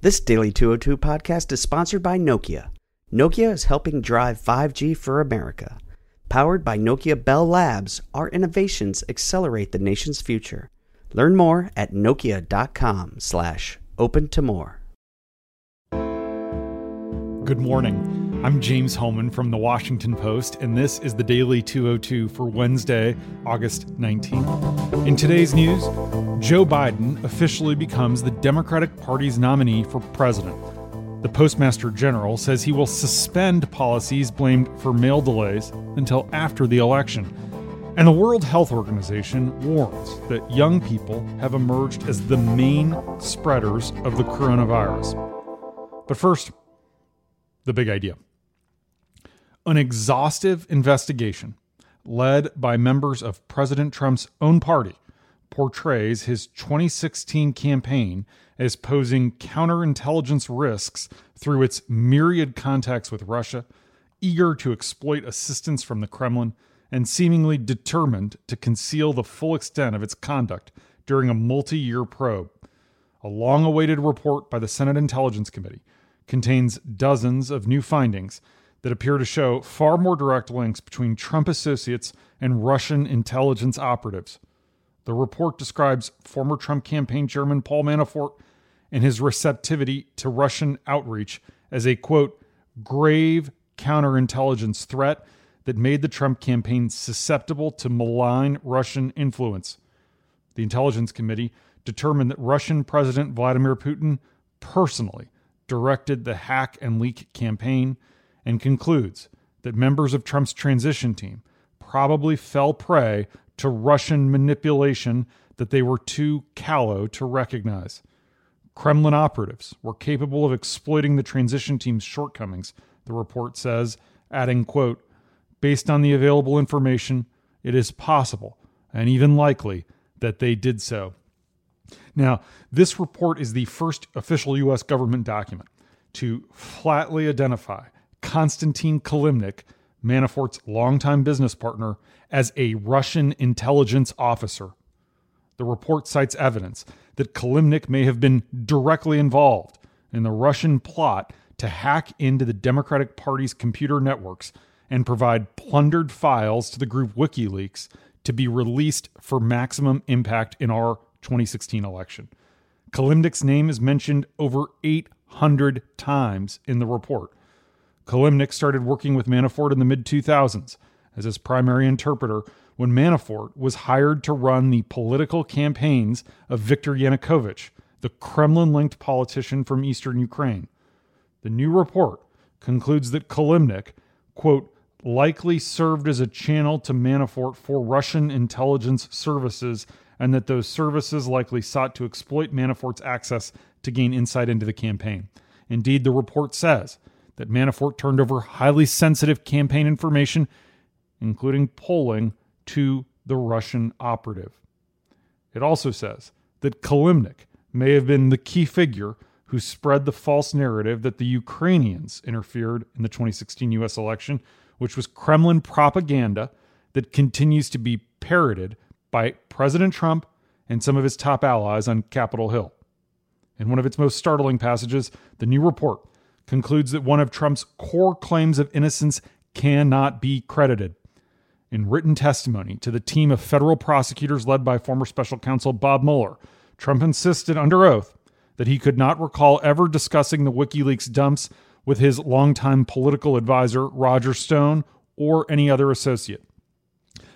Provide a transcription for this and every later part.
This Daily 202 podcast is sponsored by Nokia. Nokia is helping drive 5G for America. Powered by Nokia Bell Labs, our innovations accelerate the nation's future. Learn more at nokia.com slash open to more. Good morning. I'm James Hohmann from The Washington Post, and this is the Daily 202 for Wednesday, August 19th. In today's news, Joe Biden officially becomes the Democratic Party's nominee for president. The Postmaster General says he will suspend policies blamed for mail delays until after the election. And the World Health Organization warns that young people have emerged as the main spreaders of the coronavirus. But first, the big idea. An exhaustive investigation led by members of President Trump's own party portrays his 2016 campaign as posing counterintelligence risks through its myriad contacts with Russia, eager to exploit assistance from the Kremlin, and seemingly determined to conceal the full extent of its conduct during a multi year probe. A long awaited report by the Senate Intelligence Committee contains dozens of new findings that appear to show far more direct links between Trump associates and Russian intelligence operatives. The report describes former Trump campaign chairman Paul Manafort and his receptivity to Russian outreach as a quote, grave counterintelligence threat that made the Trump campaign susceptible to malign Russian influence. The Intelligence Committee determined that Russian President Vladimir Putin personally directed the hack and leak campaign and concludes that members of Trump's transition team probably fell prey to Russian manipulation that they were too callow to recognize. Kremlin operatives were capable of exploiting the transition team's shortcomings, the report says, adding, quote, based on the available information, it is possible and even likely that they did so. Now, this report is the first official U.S. government document to flatly identify Konstantin Kilimnik, Manafort's longtime business partner, as a Russian intelligence officer. The report cites evidence that Kilimnik may have been directly involved in the Russian plot to hack into the Democratic Party's computer networks and provide plundered files to the group WikiLeaks to be released for maximum impact in our 2016 election. Kilimnik's name is mentioned over 800 times in the report. Kilimnik started working with Manafort in the mid 2000s as his primary interpreter when Manafort was hired to run the political campaigns of Viktor Yanukovych, the Kremlin linked politician from eastern Ukraine. The new report concludes that Kilimnik, quote, likely served as a channel to Manafort for Russian intelligence services, and that those services likely sought to exploit Manafort's access to gain insight into the campaign. Indeed, the report says that Manafort turned over highly sensitive campaign information, including polling, to the Russian operative. It also says that Kilimnik may have been the key figure who spread the false narrative that the Ukrainians interfered in the 2016 US election, which was Kremlin propaganda that continues to be parroted by President Trump and some of his top allies on Capitol Hill. In one of its most startling passages, the new report concludes that one of Trump's core claims of innocence cannot be credited. In written testimony to the team of federal prosecutors led by former special counsel Bob Mueller, Trump insisted under oath that he could not recall ever discussing the WikiLeaks dumps with his longtime political advisor, Roger Stone, or any other associate.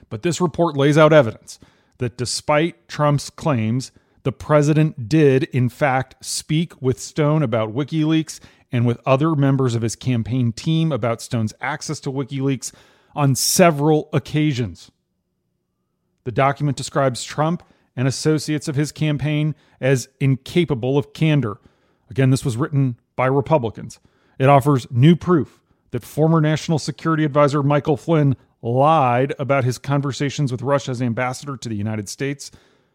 But this report lays out evidence that despite Trump's claims, the president did, in fact, speak with Stone about WikiLeaks and with other members of his campaign team about Stone's access to WikiLeaks on several occasions. The document describes Trump and associates of his campaign as incapable of candor. Again, this was written by Republicans. It offers new proof that former National Security Advisor Michael Flynn lied about his conversations with Russia's ambassador to the United States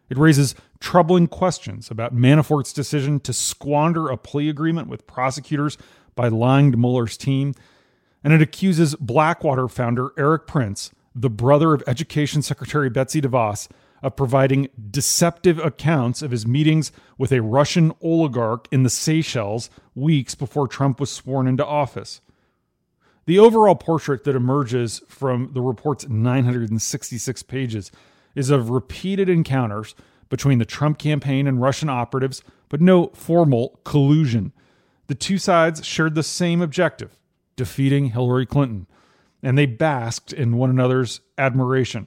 it raises troubling questions about Manafort's decision to squander a plea agreement with prosecutors by lying to Mueller's team. And it accuses Blackwater founder Erik Prince, the brother of Education Secretary Betsy DeVos, of providing deceptive accounts of his meetings with a Russian oligarch in the Seychelles weeks before Trump was sworn into office. The overall portrait that emerges from the report's 966 pages is of repeated encounters between the Trump campaign and Russian operatives, but no formal collusion. The two sides shared the same objective defeating Hillary Clinton, and they basked in one another's admiration.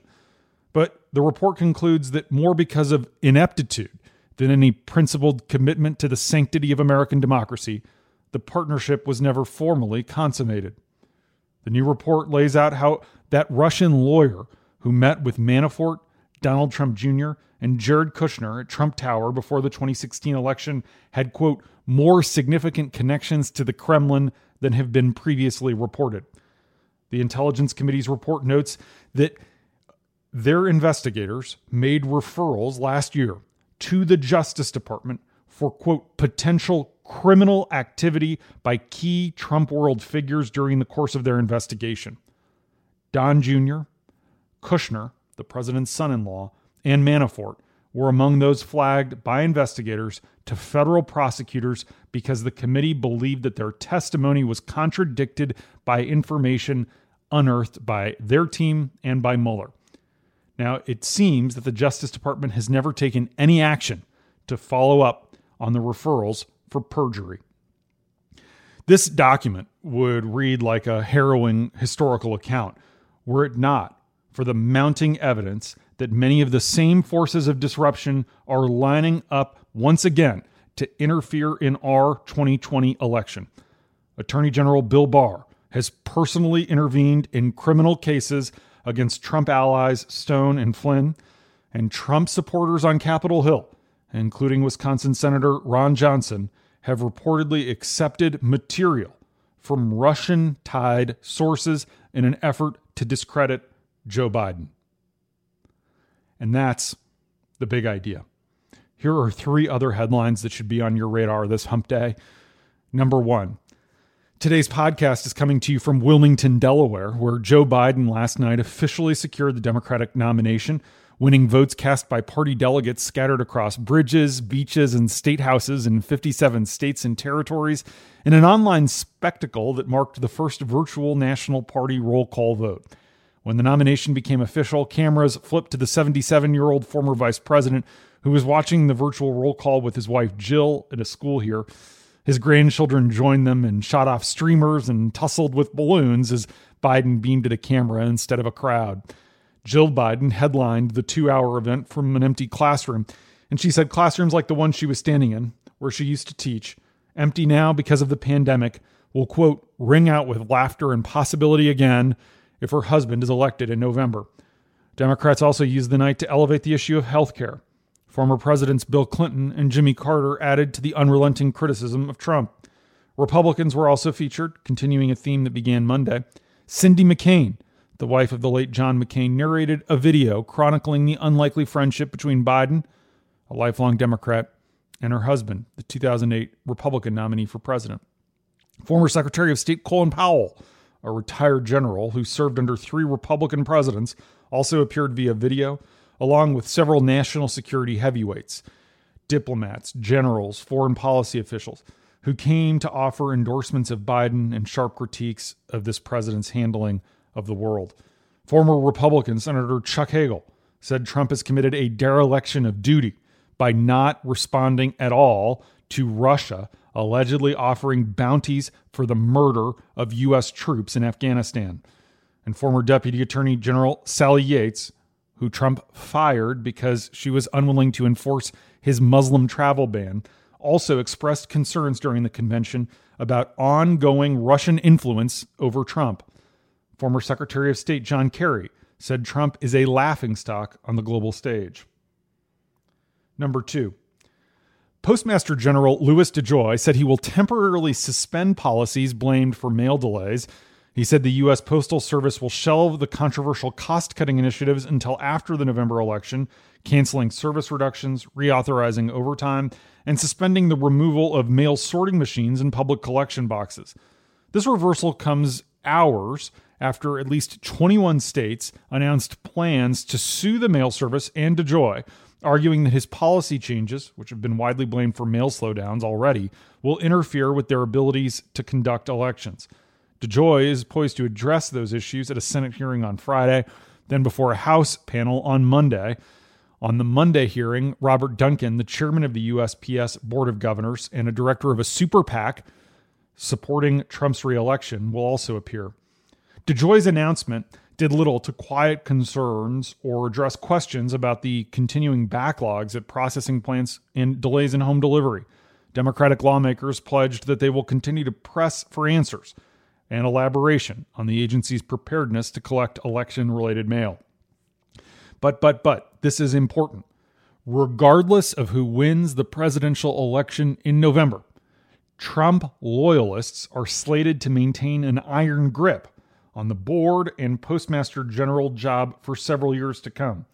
But the report concludes that more because of ineptitude than any principled commitment to the sanctity of American democracy, the partnership was never formally consummated. The new report lays out how that Russian lawyer who met with Manafort, Donald Trump Jr., and Jared Kushner at Trump Tower before the 2016 election had, quote, more significant connections to the Kremlin than have been previously reported. The Intelligence Committee's report notes that their investigators made referrals last year to the Justice Department for, quote, potential criminal activity by key Trump world figures during the course of their investigation. Don Jr., Kushner, the president's son in law, and Manafort were among those flagged by investigators to federal prosecutors because the committee believed that their testimony was contradicted by information unearthed by their team and by Mueller. Now, it seems that the Justice Department has never taken any action to follow up on the referrals for perjury. This document would read like a harrowing historical account were it not for the mounting evidence that many of the same forces of disruption are lining up once again to interfere in our 2020 election. Attorney General Bill Barr has personally intervened in criminal cases against Trump allies Stone and Flynn, and Trump supporters on Capitol Hill, including Wisconsin Senator Ron Johnson, have reportedly accepted material from Russian tied sources in an effort to discredit Joe Biden. And that's the big idea. Here are three other headlines that should be on your radar this hump day. Number one, today's podcast is coming to you from Wilmington, Delaware, where Joe Biden last night officially secured the Democratic nomination, winning votes cast by party delegates scattered across bridges, beaches, and state houses in 57 states and territories in an online spectacle that marked the first virtual national party roll call vote. When the nomination became official, cameras flipped to the 77 year old former vice president who was watching the virtual roll call with his wife Jill at a school here. His grandchildren joined them and shot off streamers and tussled with balloons as Biden beamed at a camera instead of a crowd. Jill Biden headlined the two hour event from an empty classroom, and she said classrooms like the one she was standing in, where she used to teach, empty now because of the pandemic, will, quote, ring out with laughter and possibility again if her husband is elected in November. Democrats also used the night to elevate the issue of health care. Former Presidents Bill Clinton and Jimmy Carter added to the unrelenting criticism of Trump. Republicans were also featured, continuing a theme that began Monday. Cindy McCain, the wife of the late John McCain, narrated a video chronicling the unlikely friendship between Biden, a lifelong Democrat, and her husband, the 2008 Republican nominee for president. Former Secretary of State Colin Powell a retired general who served under three Republican presidents, also appeared via video, along with several national security heavyweights, diplomats, generals, foreign policy officials, who came to offer endorsements of Biden and sharp critiques of this president's handling of the world. Former Republican Senator Chuck Hagel said Trump has committed a dereliction of duty by not responding at all to Russia allegedly offering bounties for the murder of U.S. troops in Afghanistan. And former Deputy Attorney General Sally Yates, who Trump fired because she was unwilling to enforce his Muslim travel ban, also expressed concerns during the convention about ongoing Russian influence over Trump. Former Secretary of State John Kerry said Trump is a laughingstock on the global stage. Number two, Postmaster General Louis DeJoy said he will temporarily suspend policies blamed for mail delays. He said the U.S. Postal Service will shelve the controversial cost cutting initiatives until after the November election, canceling service reductions, reauthorizing overtime, and suspending the removal of mail sorting machines and public collection boxes. This reversal comes hours after at least 21 states announced plans to sue the mail service and DeJoy, arguing that his policy changes, which have been widely blamed for mail slowdowns already, will interfere with their abilities to conduct elections. DeJoy is poised to address those issues at a Senate hearing on Friday, then before a House panel on Monday. On the Monday hearing, Robert Duncan, the chairman of the USPS Board of Governors and a director of a super PAC supporting Trump's reelection, will also appear. DeJoy's announcement did little to quiet concerns or address questions about the continuing backlogs at processing plants and delays in home delivery. Democratic lawmakers pledged that they will continue to press for answers and elaboration on the agency's preparedness to collect election related mail. But, but, but, this is important. Regardless of who wins the presidential election in November, Trump loyalists are slated to maintain an iron grip on the board and postmaster general job for several years to come.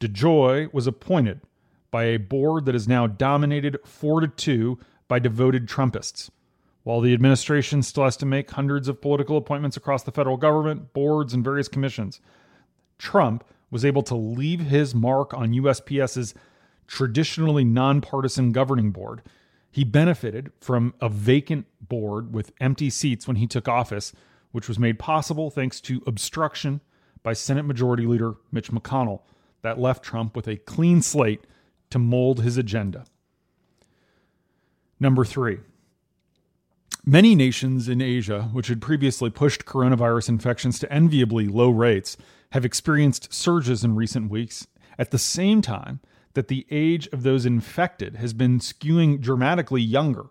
DeJoy was appointed by a board that is now dominated 4 to 2 by devoted Trumpists. While the administration still has to make hundreds of political appointments across the federal government, boards, and various commissions, Trump was able to leave his mark on USPS's traditionally nonpartisan governing board. He benefited from a vacant board with empty seats when he took office which was made possible thanks to obstruction by Senate Majority Leader Mitch McConnell that left Trump with a clean slate to mold his agenda. Number three, many nations in Asia, which had previously pushed coronavirus infections to enviably low rates, have experienced surges in recent weeks at the same time that the age of those infected has been skewing dramatically younger.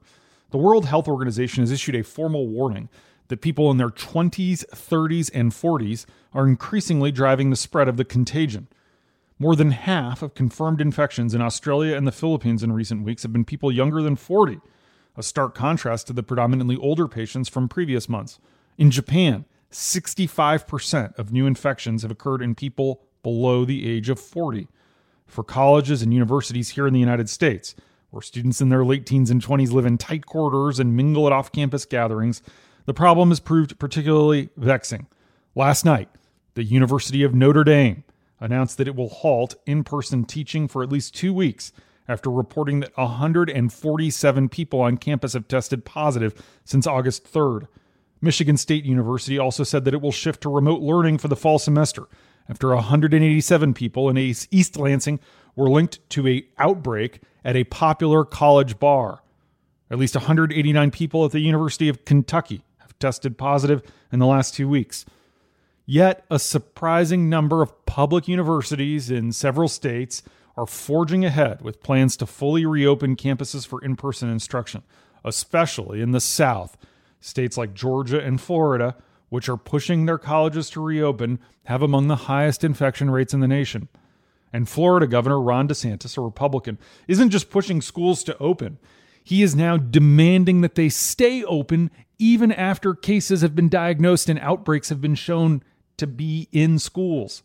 The World Health Organization has issued a formal warning that people in their 20s, 30s, and 40s are increasingly driving the spread of the contagion. More than half of confirmed infections in Australia and the Philippines in recent weeks have been people younger than 40, a stark contrast to the predominantly older patients from previous months. In Japan, 65% of new infections have occurred in people below the age of 40. For colleges and universities here in the United States, where students in their late teens and 20s live in tight quarters and mingle at off campus gatherings, the problem has proved particularly vexing. Last night, the University of Notre Dame announced that it will halt in person teaching for at least two weeks after reporting that 147 people on campus have tested positive since August 3rd. Michigan State University also said that it will shift to remote learning for the fall semester after 187 people in East Lansing were linked to a outbreak at a popular college bar. At least 189 people at the University of Kentucky tested positive in the last two weeks. Yet, a surprising number of public universities in several states are forging ahead with plans to fully reopen campuses for in person instruction, especially in the South. States like Georgia and Florida, which are pushing their colleges to reopen, have among the highest infection rates in the nation. And Florida Governor Ron DeSantis, a Republican, isn't just pushing schools to open, he is now demanding that they stay open even after cases have been diagnosed and outbreaks have been shown to be in schools.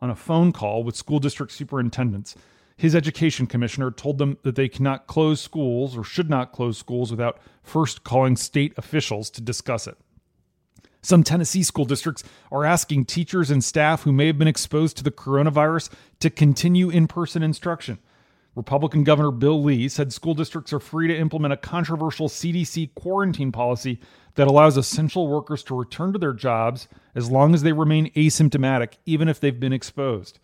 On a phone call with school district superintendents, his education commissioner told them that they cannot close schools or should not close schools without first calling state officials to discuss it. Some Tennessee school districts are asking teachers and staff who may have been exposed to the coronavirus to continue in person instruction. Republican Governor Bill Lee said school districts are free to implement a controversial CDC quarantine policy that allows essential workers to return to their jobs as long as they remain asymptomatic, even if they've been exposed.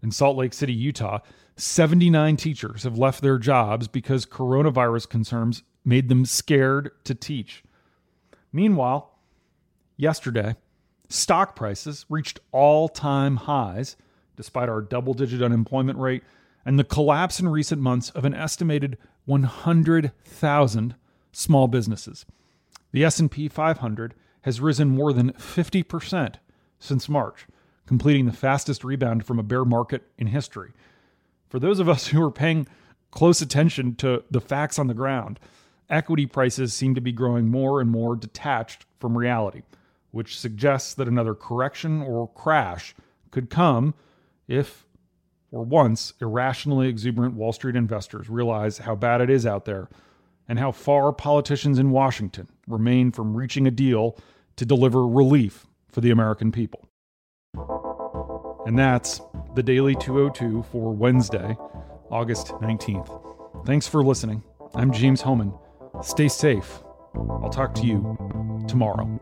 In Salt Lake City, Utah, 79 teachers have left their jobs because coronavirus concerns made them scared to teach. Meanwhile, yesterday, stock prices reached all time highs despite our double digit unemployment rate and the collapse in recent months of an estimated 100,000 small businesses. The S&P 500 has risen more than 50% since March, completing the fastest rebound from a bear market in history. For those of us who are paying close attention to the facts on the ground, equity prices seem to be growing more and more detached from reality, which suggests that another correction or crash could come if or once irrationally exuberant Wall Street investors realize how bad it is out there and how far politicians in Washington remain from reaching a deal to deliver relief for the American people. And that's the Daily 202 for Wednesday, August 19th. Thanks for listening. I'm James Hohmann. Stay safe. I'll talk to you tomorrow.